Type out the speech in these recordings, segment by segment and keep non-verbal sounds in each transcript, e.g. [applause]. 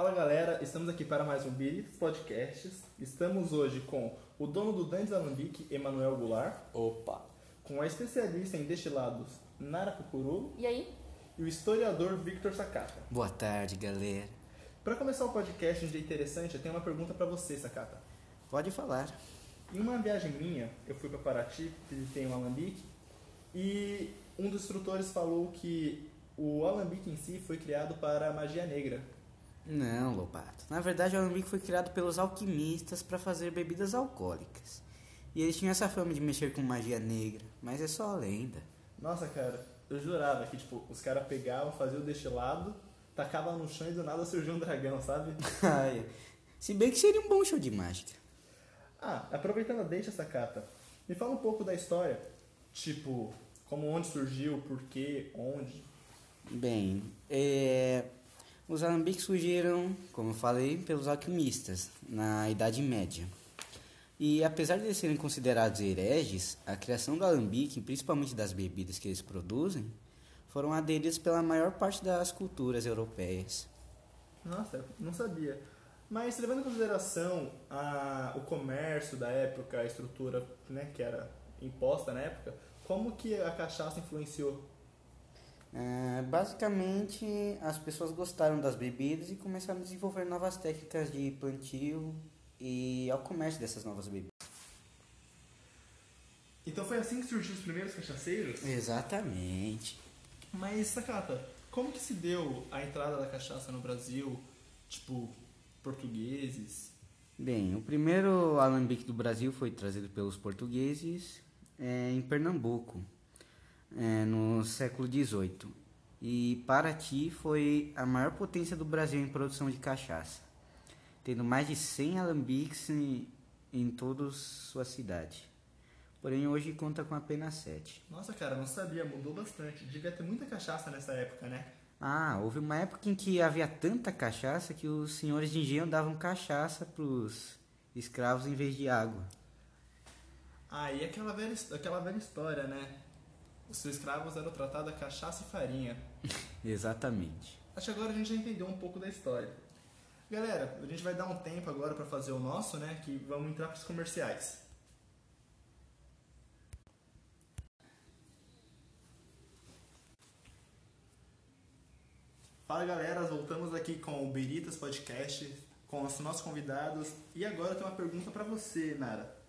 Fala galera, estamos aqui para mais um Biritos Podcasts. Estamos hoje com o dono do Dantes Alambique, Emanuel Goulart, Opa! com a especialista em destilados Nara Cucuru E aí? e o historiador Victor Sakata. Boa tarde, galera. Para começar o podcast de um dia interessante, eu tenho uma pergunta para você, Sakata. Pode falar. Em uma viagem minha, eu fui para Paraty, visitei um alambique, e um dos instrutores falou que o alambique em si foi criado para a magia negra. Não, Lobato. Na verdade, o alambique foi criado pelos alquimistas para fazer bebidas alcoólicas. E eles tinham essa fama de mexer com magia negra, mas é só lenda. Nossa, cara, eu jurava que, tipo, os caras pegavam, faziam o destilado, tacavam no chão e do nada surgiu um dragão, sabe? [laughs] Ai, Se bem que seria um bom show de mágica. Ah, aproveitando a deixa, Sakata, me fala um pouco da história. Tipo, como onde surgiu, por quê, onde. Bem, é, os alambiques surgiram, como falei, pelos alquimistas na Idade Média. E apesar de serem considerados hereges, a criação do alambique, principalmente das bebidas que eles produzem, foram aderidas pela maior parte das culturas europeias. Nossa, não sabia. Mas levando em consideração a, o comércio da época, a estrutura né, que era imposta na época, como que a cachaça influenciou? É, basicamente, as pessoas gostaram das bebidas e começaram a desenvolver novas técnicas de plantio e ao comércio dessas novas bebidas. Então foi assim que surgiram os primeiros cachaceiros? Exatamente. Mas, Sakata, como que se deu a entrada da cachaça no Brasil? Tipo, portugueses? Bem, o primeiro alambique do Brasil foi trazido pelos portugueses é, em Pernambuco, é, no século XVIII. E Paraty foi a maior potência do Brasil em produção de cachaça, tendo mais de 100 alambiques em, em toda sua cidade. Porém, hoje conta com apenas 7. Nossa, cara, não sabia, mudou bastante. Devia ter muita cachaça nessa época, né? Ah, houve uma época em que havia tanta cachaça que os senhores de engenho davam cachaça para os escravos em vez de água. Ah, e aquela velha, aquela velha história, né? Os escravos eram tratados a cachaça e farinha. [laughs] Exatamente. Acho que agora a gente já entendeu um pouco da história. Galera, a gente vai dar um tempo agora para fazer o nosso, né? Que vamos entrar para os comerciais. Fala galera, voltamos aqui com o Beritas Podcast, com os nossos convidados. E agora eu tenho uma pergunta para você, Nara.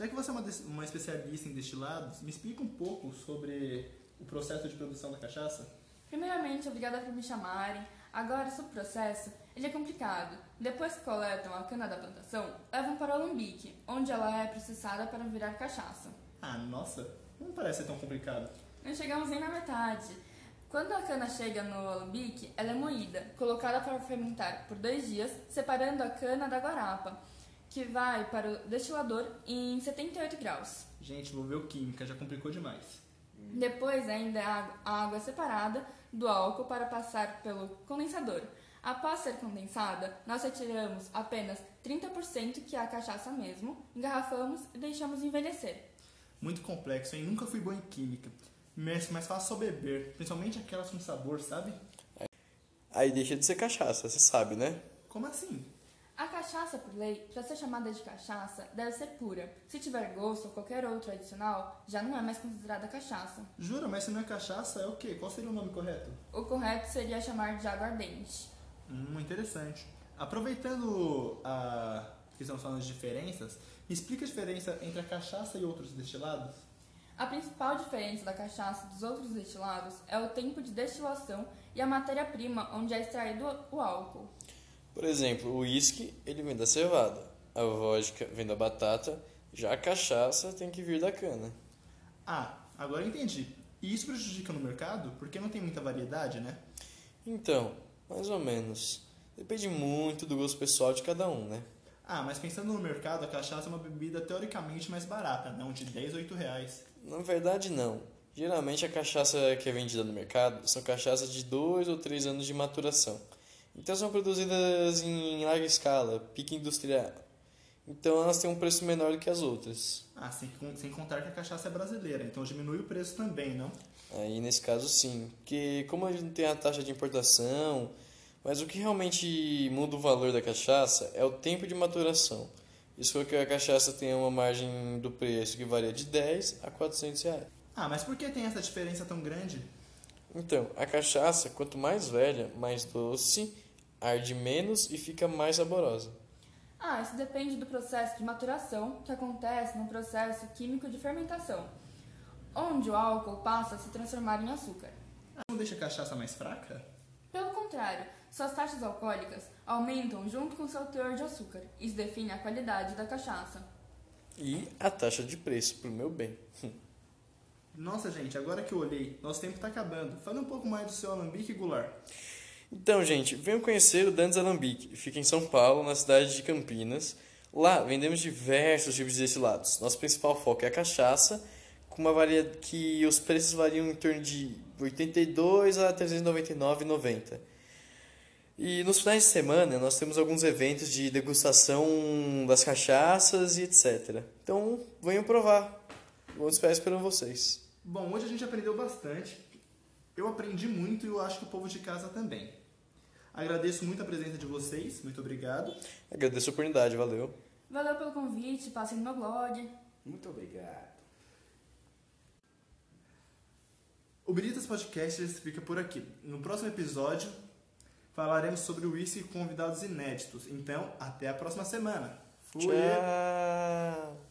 Já que você é uma, uma especialista em destilados, me explica um pouco sobre o processo de produção da cachaça? Primeiramente, obrigada por me chamarem. Agora, sobre o processo, ele é complicado. Depois que coletam a cana da plantação, levam para o alambique, onde ela é processada para virar cachaça. Ah, nossa, não parece tão complicado. Não chegamos nem na metade. Quando a cana chega no alambique, ela é moída, colocada para fermentar por dois dias, separando a cana da guarapa, que vai para o destilador em 78 graus. Gente, envolveu química, já complicou demais. Depois ainda a água- a água é separada do álcool para passar pelo condensador. Após ser condensada, nós retiramos apenas 30% que é a cachaça mesmo, engarrafamos e deixamos envelhecer. Muito complexo, hein? Nunca fui bom em química. Mas, mas fácil só beber, principalmente aquelas com sabor, sabe? Aí deixa de ser cachaça, você sabe, né? Como assim? A cachaça, por lei, para ser chamada de cachaça, deve ser pura. Se tiver gosto ou qualquer outro adicional, já não é mais considerada cachaça. Jura, mas se não é cachaça, é o quê? Qual seria o nome correto? O correto seria chamar de aguardente. Hum, interessante. Aproveitando a que estamos falando de diferenças, me explica a diferença entre a cachaça e outros destilados? A principal diferença da cachaça dos outros destilados é o tempo de destilação e a matéria-prima onde é extraído o álcool. Por exemplo, o uísque, ele vem da cevada, a vodka vem da batata, já a cachaça tem que vir da cana. Ah, agora eu entendi. E isso prejudica no mercado? Porque não tem muita variedade, né? Então, mais ou menos. Depende muito do gosto pessoal de cada um, né? Ah, mas pensando no mercado, a cachaça é uma bebida teoricamente mais barata, não de 10 ou 8 reais. Na verdade, não. Geralmente a cachaça que é vendida no mercado são cachaças de 2 ou 3 anos de maturação. Então são produzidas em larga escala, pique industrial. Então elas têm um preço menor do que as outras. Ah, sem, sem contar que a cachaça é brasileira, então diminui o preço também, não? Aí nesse caso sim, porque como a gente não tem a taxa de importação, Mas o que realmente muda o valor da cachaça é o tempo de maturação. Isso porque a cachaça tem uma margem do preço que varia de 10 a 400 reais. Ah, mas por que tem essa diferença tão grande? Então, a cachaça, quanto mais velha, mais doce, arde menos e fica mais saborosa. Ah, isso depende do processo de maturação que acontece no processo químico de fermentação, onde o álcool passa a se transformar em açúcar. Não deixa a cachaça mais fraca? Pelo contrário, suas taxas alcoólicas aumentam junto com seu teor de açúcar. Isso define a qualidade da cachaça. E a taxa de preço, pro meu bem. [laughs] Nossa, gente, agora que eu olhei, nosso tempo está acabando. Fale um pouco mais do seu alambique Goulart. Então, gente, venham conhecer o Dantes Alambique. Fica em São Paulo, na cidade de Campinas. Lá vendemos diversos tipos de destilados. Nosso principal foco é a cachaça, com uma varia que os preços variam em torno de 82 a 399,90. E nos finais de semana nós temos alguns eventos de degustação das cachaças e etc. Então, venham provar. Vamos esperar esperando vocês. Bom, hoje a gente aprendeu bastante. Eu aprendi muito e eu acho que o povo de casa também. Agradeço muito a presença de vocês, muito obrigado. Agradeço a oportunidade, valeu. Valeu pelo convite, passem no meu blog. Muito obrigado. O Biritas Podcast fica por aqui. No próximo episódio falaremos sobre o whisky com convidados inéditos. Então, até a próxima semana. Fui. Tchau.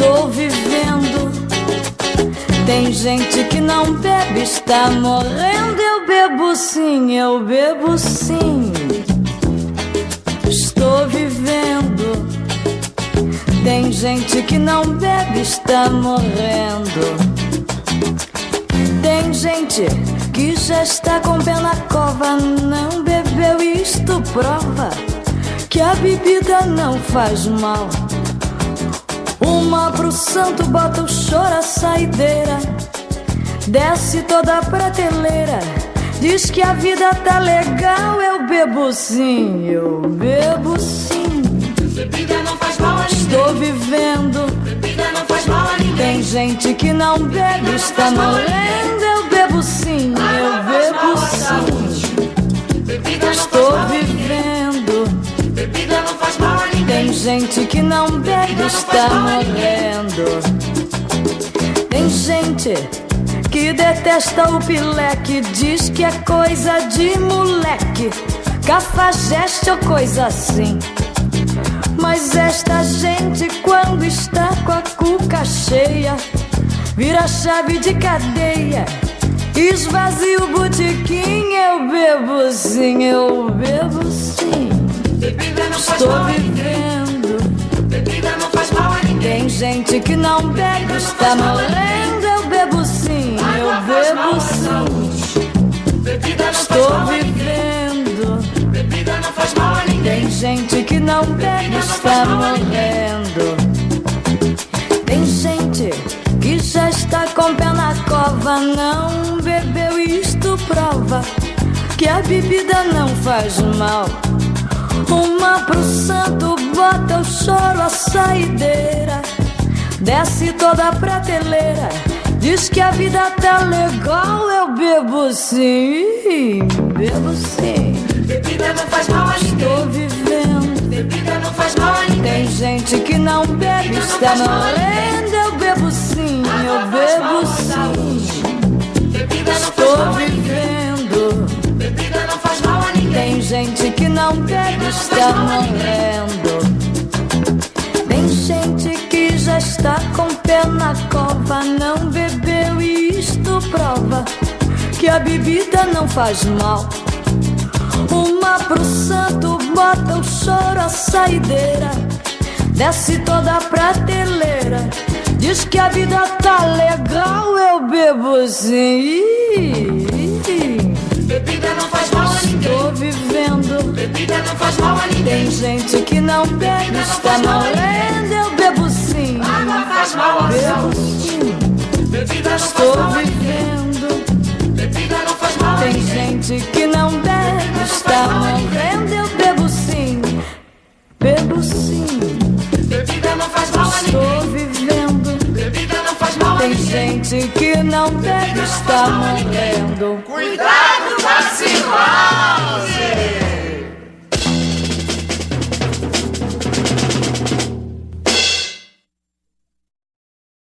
Estou vivendo. Tem gente que não bebe, está morrendo. Eu bebo sim, eu bebo sim, estou vivendo. Tem gente que não bebe, está morrendo. Tem gente que já está com pé na cova, não bebeu, isto prova que a bebida não faz mal. Uma pro santo bota o choro a saideira, desce toda a prateleira, diz que a vida tá legal. Eu bebo sim, eu bebo sim. Bebida não faz mal a ninguém. Estou vivendo. Bebida não faz mal a ninguém. Tem gente que não bebe, está morrendo. Eu bebo sim, eu bebo sim. Gente que não bebe, está morrendo. Tem gente que detesta o pileque, diz que é coisa de moleque, cafajeste ou coisa assim. Mas esta gente, quando está com a cuca cheia, vira chave de cadeia, esvazia o botequim. Eu bebo sim, eu bebo sim. Estou vivendo. Tem gente que não bebe, está morrendo. Eu bebo sim, eu bebo sim. Estou vivendo. Bebida não faz mal a ninguém. Tem gente que não bebe, está morrendo. Tem gente que já está com pé na cova, não bebeu, isto prova que a bebida não faz mal. Uma pro santo, bota o choro, a saideira, desce toda a prateleira, diz que a vida tá legal. Eu bebo sim, bebo sim. Bebida não faz mal a ninguém. Estou vivendo. Bebida não faz mal a ninguém. Tem gente que não bebe, está morrendo. Eu bebo sim, eu bebo sim. Não Estou vivendo. Tem gente que não bebe, está morrendo. Tem gente que já está com pé na cova, não bebeu e isto prova que a bebida não faz mal. Uma pro santo, bota o choro, a saideira, desce toda a prateleira, diz que a vida tá legal, eu bebo sim. Bebida não faz mal gente que não bebe está morrendo. Eu bebo sim. Ah, Água faz mal ao bebo sim. Bebida não Estou faz mal vivendo. Bebida não faz mal Tem gente que não bebe, está morrendo. Eu bebo sim. Bebo sim. Bebida não faz mal Estou vivendo. Bebida não faz mal Tem gente que não bebe, está morrendo. Cuidado com a cirrose!